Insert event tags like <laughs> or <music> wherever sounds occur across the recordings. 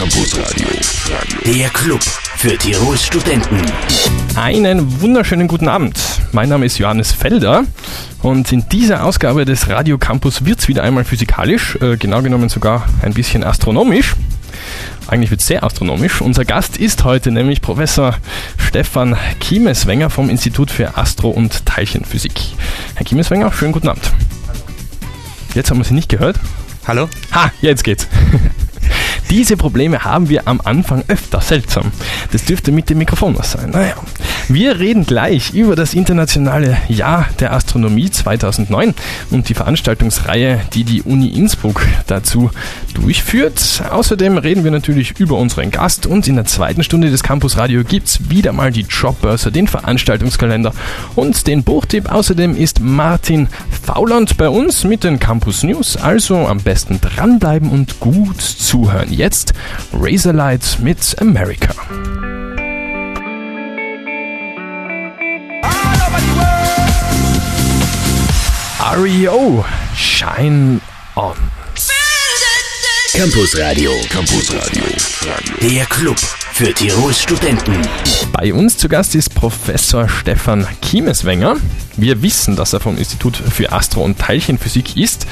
Campus Radio. Der Club für Tirols Studenten. Einen wunderschönen guten Abend. Mein Name ist Johannes Felder und in dieser Ausgabe des Radio Campus wird es wieder einmal physikalisch, äh, genau genommen sogar ein bisschen astronomisch. Eigentlich wird es sehr astronomisch. Unser Gast ist heute nämlich Professor Stefan Kiemeswenger vom Institut für Astro- und Teilchenphysik. Herr Kiemeswenger, schönen guten Abend. Jetzt haben wir Sie nicht gehört. Hallo? Ha, jetzt geht's. <laughs> Diese Probleme haben wir am Anfang öfter, seltsam. Das dürfte mit dem Mikrofon was sein. Naja. Wir reden gleich über das internationale Jahr der Astronomie 2009 und die Veranstaltungsreihe, die die Uni Innsbruck dazu durchführt. Außerdem reden wir natürlich über unseren Gast und in der zweiten Stunde des Campus Radio gibt's wieder mal die Jobbörse, den Veranstaltungskalender und den Buchtipp. Außerdem ist Martin Fauland bei uns mit den Campus News, also am besten dranbleiben und gut zuhören. Jetzt Razorlight mit America. REO, Shine On. Campus Radio. Campus Radio. Der Club für Tirols Studenten. Bei uns zu Gast ist Professor Stefan Kiemeswenger. Wir wissen, dass er vom Institut für Astro- und Teilchenphysik ist.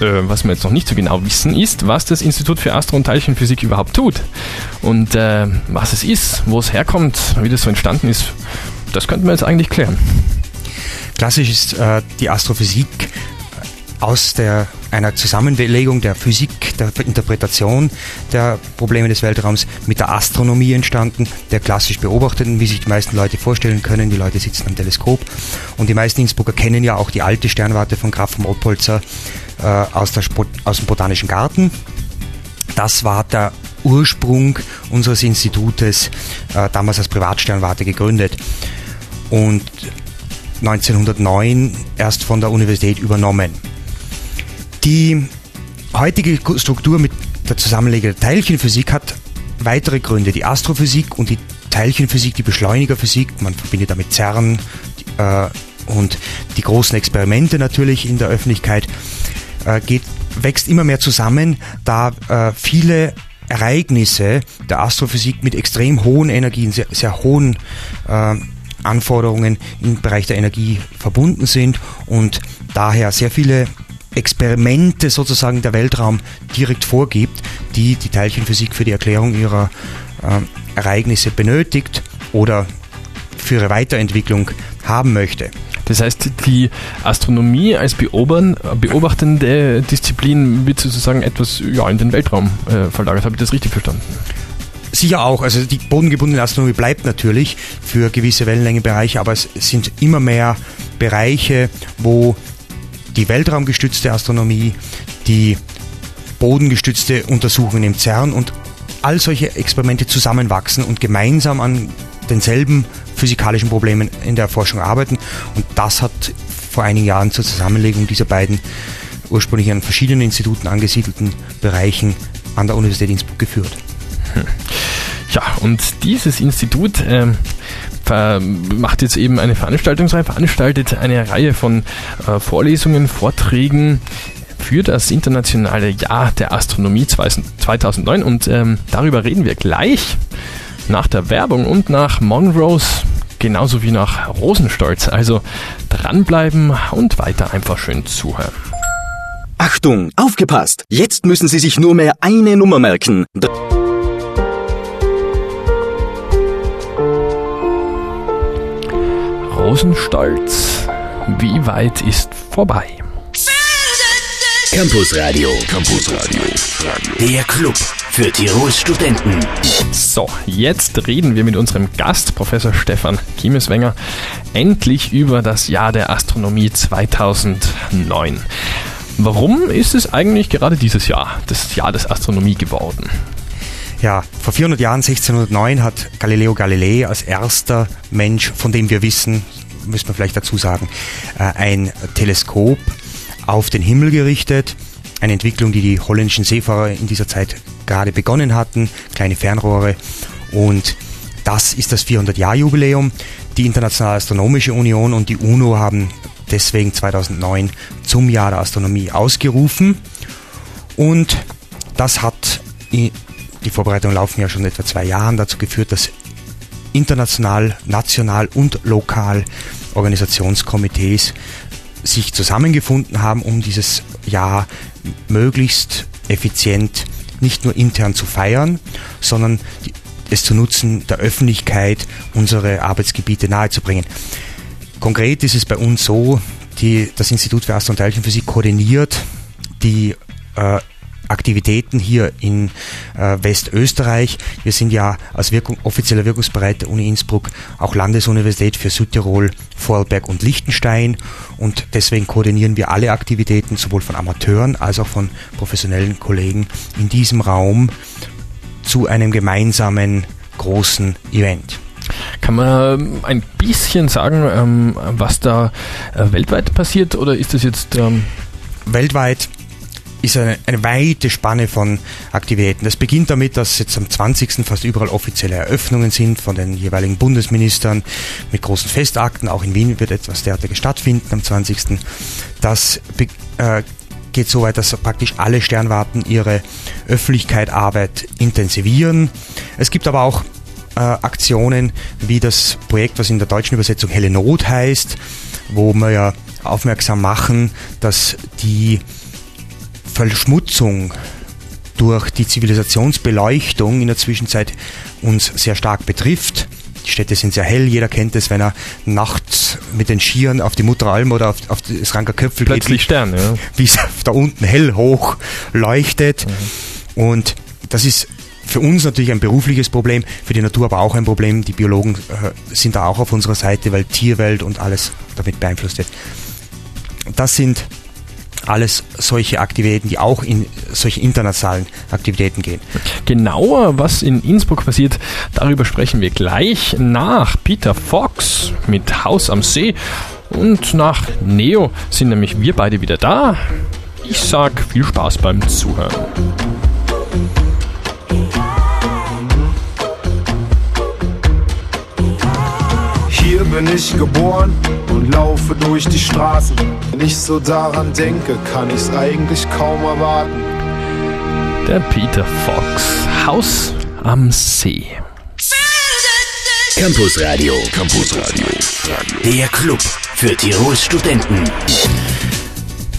Äh, was wir jetzt noch nicht so genau wissen, ist, was das Institut für Astro- und Teilchenphysik überhaupt tut. Und äh, was es ist, wo es herkommt, wie das so entstanden ist, das könnten wir jetzt eigentlich klären. Klassisch ist äh, die Astrophysik aus der, einer Zusammenlegung der Physik, der Interpretation der Probleme des Weltraums mit der Astronomie entstanden, der klassisch beobachteten, wie sich die meisten Leute vorstellen können. Die Leute sitzen am Teleskop und die meisten Innsbrucker kennen ja auch die alte Sternwarte von Graf von Oppolzer äh, aus, der aus dem Botanischen Garten. Das war der Ursprung unseres Institutes, äh, damals als Privatsternwarte gegründet. Und 1909 erst von der Universität übernommen. Die heutige Struktur mit der Zusammenlegung der Teilchenphysik hat weitere Gründe. Die Astrophysik und die Teilchenphysik, die Beschleunigerphysik, man verbindet damit CERN äh, und die großen Experimente natürlich in der Öffentlichkeit, äh, geht, wächst immer mehr zusammen, da äh, viele Ereignisse der Astrophysik mit extrem hohen Energien, sehr, sehr hohen äh, Anforderungen im Bereich der Energie verbunden sind und daher sehr viele Experimente sozusagen der Weltraum direkt vorgibt, die die Teilchenphysik für die Erklärung ihrer äh, Ereignisse benötigt oder für ihre Weiterentwicklung haben möchte. Das heißt, die Astronomie als beobachtende Disziplin wird sozusagen etwas ja, in den Weltraum äh, verlagert. Habe ich das richtig verstanden? Sicher auch. Also die bodengebundene Astronomie bleibt natürlich für gewisse Wellenlängenbereiche, aber es sind immer mehr Bereiche, wo die weltraumgestützte Astronomie, die bodengestützte Untersuchungen im CERN und all solche Experimente zusammenwachsen und gemeinsam an denselben physikalischen Problemen in der Forschung arbeiten. Und das hat vor einigen Jahren zur Zusammenlegung dieser beiden ursprünglich an verschiedenen Instituten angesiedelten Bereichen an der Universität Innsbruck geführt. <laughs> Ja, und dieses Institut ähm, macht jetzt eben eine Veranstaltungsreihe, veranstaltet eine Reihe von äh, Vorlesungen, Vorträgen für das internationale Jahr der Astronomie 2009 und ähm, darüber reden wir gleich nach der Werbung und nach Monrose genauso wie nach Rosenstolz. Also dranbleiben und weiter einfach schön zuhören. Achtung, aufgepasst! Jetzt müssen Sie sich nur mehr eine Nummer merken. Rosenstolz. Wie weit ist vorbei? Campus Radio. Campus Radio. Der Club für Tirols Studenten. So, jetzt reden wir mit unserem Gast, Professor Stefan Kiemeswenger, endlich über das Jahr der Astronomie 2009. Warum ist es eigentlich gerade dieses Jahr das Jahr des Astronomie geworden? Ja, vor 400 Jahren, 1609, hat Galileo Galilei als erster Mensch, von dem wir wissen, müssen wir vielleicht dazu sagen, äh, ein Teleskop auf den Himmel gerichtet. Eine Entwicklung, die die holländischen Seefahrer in dieser Zeit gerade begonnen hatten, kleine Fernrohre. Und das ist das 400-Jahr-Jubiläum. Die Internationale Astronomische Union und die UNO haben deswegen 2009 zum Jahr der Astronomie ausgerufen. Und das hat die Vorbereitungen laufen ja schon etwa zwei Jahren, dazu geführt, dass international, national und lokal Organisationskomitees sich zusammengefunden haben, um dieses Jahr möglichst effizient nicht nur intern zu feiern, sondern es zu nutzen, der Öffentlichkeit unsere Arbeitsgebiete nahezubringen. Konkret ist es bei uns so, die, das Institut für Astro- und Teilchenphysik koordiniert die äh, Aktivitäten hier in äh, Westösterreich. Wir sind ja als Wirkung, offizieller Wirkungsbereit der Uni Innsbruck auch Landesuniversität für Südtirol, Vorarlberg und Liechtenstein und deswegen koordinieren wir alle Aktivitäten sowohl von Amateuren als auch von professionellen Kollegen in diesem Raum zu einem gemeinsamen großen Event. Kann man ähm, ein bisschen sagen, ähm, was da äh, weltweit passiert oder ist das jetzt... Ähm weltweit ist eine, eine weite Spanne von Aktivitäten. Das beginnt damit, dass jetzt am 20. fast überall offizielle Eröffnungen sind von den jeweiligen Bundesministern mit großen Festakten. Auch in Wien wird etwas derartiges stattfinden am 20. Das äh, geht so weit, dass praktisch alle Sternwarten ihre Öffentlichkeit, Arbeit intensivieren. Es gibt aber auch äh, Aktionen wie das Projekt, was in der deutschen Übersetzung Helle Not heißt, wo wir ja aufmerksam machen, dass die Verschmutzung durch die Zivilisationsbeleuchtung in der Zwischenzeit uns sehr stark betrifft. Die Städte sind sehr hell, jeder kennt es, wenn er nachts mit den Skiern auf die Mutteralm oder auf, auf das Ranker Köpfel geht. Plötzlich Stern, ja. <laughs> Wie es da unten hell hoch leuchtet. Mhm. Und das ist für uns natürlich ein berufliches Problem, für die Natur aber auch ein Problem. Die Biologen äh, sind da auch auf unserer Seite, weil Tierwelt und alles damit beeinflusst wird. Das sind alles solche Aktivitäten, die auch in solche internationalen Aktivitäten gehen. Genauer, was in Innsbruck passiert, darüber sprechen wir gleich nach Peter Fox mit Haus am See und nach Neo sind nämlich wir beide wieder da. Ich sag viel Spaß beim Zuhören. Hier bin ich geboren und laufe durch die Straßen. Wenn ich so daran denke, kann ich's eigentlich kaum erwarten. Der Peter Fox, Haus am See. Campus Radio. Campus Radio. Der Club für Tirols Studenten.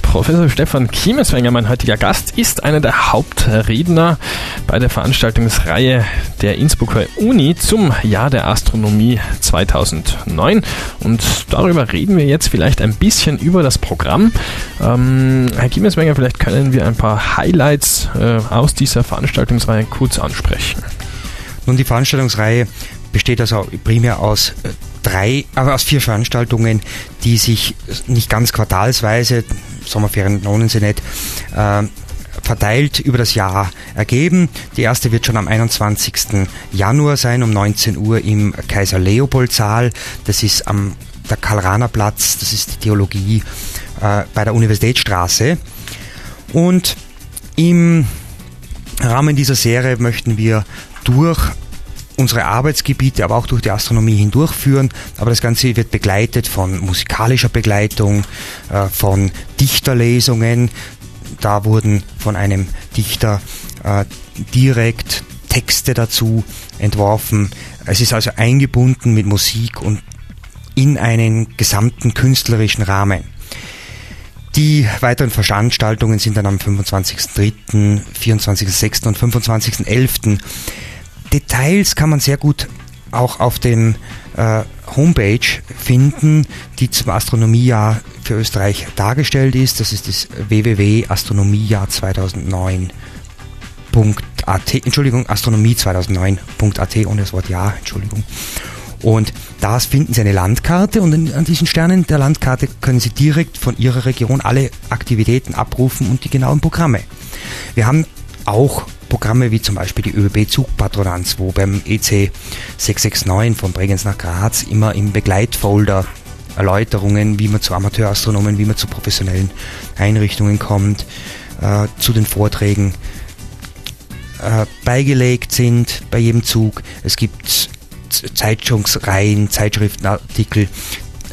Professor Stefan Kiemeswenger, mein heutiger Gast, ist einer der Hauptredner bei der Veranstaltungsreihe der Innsbrucker Uni zum Jahr der Astronomie 2009. Und darüber reden wir jetzt vielleicht ein bisschen über das Programm. Ähm, Herr Kiemeswenger, vielleicht können wir ein paar Highlights äh, aus dieser Veranstaltungsreihe kurz ansprechen. Nun, die Veranstaltungsreihe besteht also primär aus äh, drei, aber aus vier Veranstaltungen, die sich nicht ganz quartalsweise, Sommerferien lohnen sie nicht, äh, verteilt über das Jahr ergeben. Die erste wird schon am 21. Januar sein, um 19 Uhr im Kaiser Leopold Saal. Das ist am der Karl-Rahner-Platz, das ist die Theologie äh, bei der Universitätsstraße. Und im Rahmen dieser Serie möchten wir durch unsere Arbeitsgebiete, aber auch durch die Astronomie hindurchführen. Aber das Ganze wird begleitet von musikalischer Begleitung, äh, von Dichterlesungen. Da wurden von einem Dichter äh, direkt Texte dazu entworfen. Es ist also eingebunden mit Musik und in einen gesamten künstlerischen Rahmen. Die weiteren Veranstaltungen sind dann am 25.03., 24.06. und 25.11. Details kann man sehr gut auch auf den äh, Homepage finden, die zum Astronomiejahr für Österreich dargestellt ist. Das ist das www.astronomiejahr 2009.at, Entschuldigung, astronomie 2009.at ohne das Wort Ja, Entschuldigung. Und da finden Sie eine Landkarte und an diesen Sternen der Landkarte können Sie direkt von Ihrer Region alle Aktivitäten abrufen und die genauen Programme. Wir haben auch Programme wie zum Beispiel die ÖBB Zugpatronanz, wo beim EC 669 von Bregenz nach Graz immer im Begleitfolder Erläuterungen, wie man zu Amateurastronomen, wie man zu professionellen Einrichtungen kommt, äh, zu den Vorträgen äh, beigelegt sind bei jedem Zug. Es gibt Zeitungsreihen, Zeitschriftenartikel.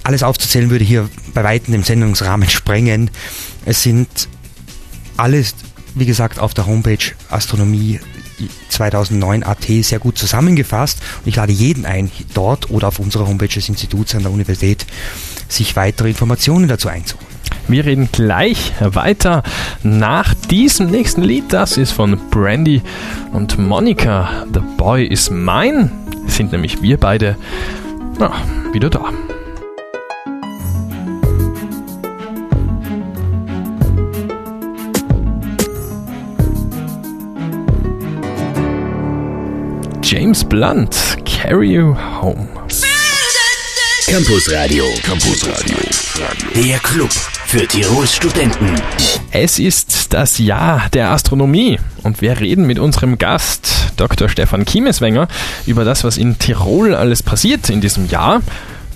Alles aufzuzählen würde hier bei weitem den Sendungsrahmen <laughs> sprengen. Es sind alles wie gesagt, auf der Homepage Astronomie 2009 AT sehr gut zusammengefasst und ich lade jeden ein, dort oder auf unserer Homepage des Instituts an der Universität sich weitere Informationen dazu einzuholen. Wir reden gleich weiter nach diesem nächsten Lied. Das ist von Brandy und Monica. The Boy is Mine. Sind nämlich wir beide na, wieder da. James Blunt, Carry You Home. Campus Radio. Campus Radio. Der Club für Tirols Studenten. Es ist das Jahr der Astronomie und wir reden mit unserem Gast Dr. Stefan Kiemeswenger über das, was in Tirol alles passiert in diesem Jahr.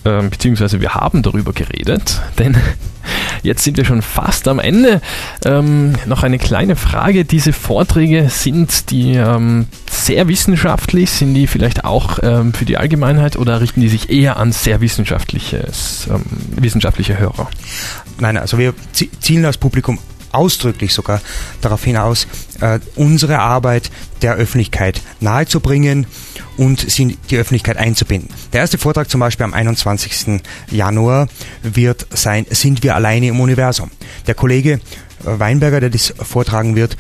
Ähm, beziehungsweise wir haben darüber geredet, denn jetzt sind wir schon fast am Ende. Ähm, noch eine kleine Frage. Diese Vorträge sind die ähm, sehr wissenschaftlich, sind die vielleicht auch ähm, für die Allgemeinheit oder richten die sich eher an sehr wissenschaftliches, ähm, wissenschaftliche Hörer? Nein, also wir zielen das Publikum ausdrücklich sogar darauf hinaus, äh, unsere Arbeit der Öffentlichkeit nahezubringen und sie die Öffentlichkeit einzubinden. Der erste Vortrag zum Beispiel am 21. Januar wird sein, sind wir alleine im Universum. Der Kollege äh, Weinberger, der das vortragen wird,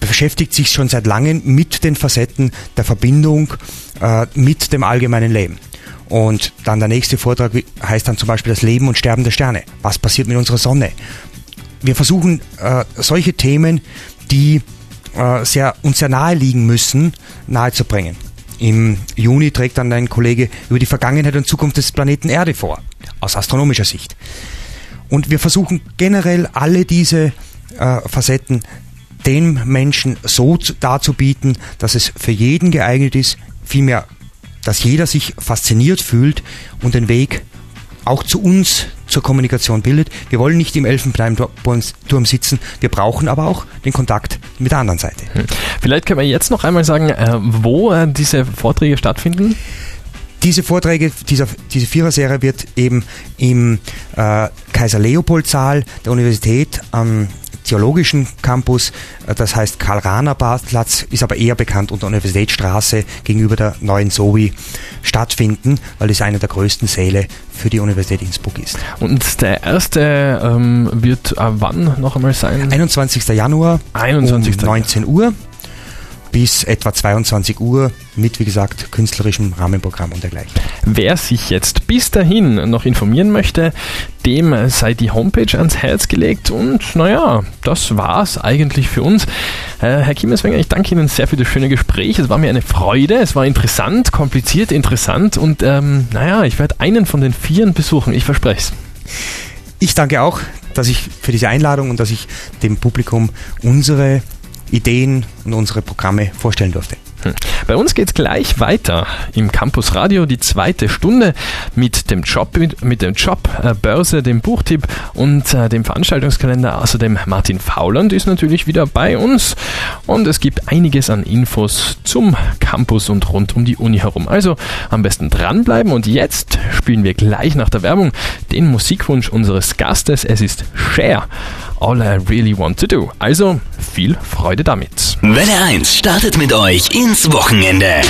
beschäftigt sich schon seit langem mit den Facetten der Verbindung äh, mit dem allgemeinen Leben. Und dann der nächste Vortrag heißt dann zum Beispiel das Leben und Sterben der Sterne. Was passiert mit unserer Sonne? Wir versuchen äh, solche Themen, die äh, sehr, uns sehr nahe liegen müssen, nahezubringen. Im Juni trägt dann ein Kollege über die Vergangenheit und Zukunft des Planeten Erde vor, aus astronomischer Sicht. Und wir versuchen generell alle diese äh, Facetten den Menschen so darzubieten, dass es für jeden geeignet ist, vielmehr, dass jeder sich fasziniert fühlt und den Weg auch zu uns zur Kommunikation bildet. Wir wollen nicht im Elfenbeinturm sitzen, wir brauchen aber auch den Kontakt mit der anderen Seite. Hm. Vielleicht können wir jetzt noch einmal sagen, äh, wo äh, diese Vorträge stattfinden. Diese Vorträge, dieser, diese Viererserie wird eben im äh, Kaiser Leopold Saal der Universität am Theologischen Campus, äh, das heißt Karl-Rahner-Platz, ist aber eher bekannt unter Universitätsstraße gegenüber der neuen SOWI stattfinden, weil es einer der größten Säle für die Universität Innsbruck ist. Und der erste ähm, wird äh, wann noch einmal sein? 21. Januar 21. um 19 Uhr bis etwa 22 Uhr mit, wie gesagt, künstlerischem Rahmenprogramm und dergleichen. Wer sich jetzt bis dahin noch informieren möchte, dem sei die Homepage ans Herz gelegt und naja, das war's eigentlich für uns. Äh, Herr Kiemeswenger, ich danke Ihnen sehr für das schöne Gespräch. Es war mir eine Freude, es war interessant, kompliziert, interessant und ähm, naja, ich werde einen von den Vieren besuchen, ich verspreche es. Ich danke auch, dass ich für diese Einladung und dass ich dem Publikum unsere Ideen und unsere Programme vorstellen durfte. Hm. Bei uns geht es gleich weiter im Campus Radio, die zweite Stunde mit dem Job, mit, dem Job, äh, Börse, dem Buchtipp und äh, dem Veranstaltungskalender. Außerdem Martin Fauland ist natürlich wieder bei uns und es gibt einiges an Infos zum Campus und rund um die Uni herum. Also am besten dranbleiben und jetzt spielen wir gleich nach der Werbung den Musikwunsch unseres Gastes. Es ist Share. All I Really Want to Do. Also viel Freude damit. Welle 1 startet mit euch ins Wochenende.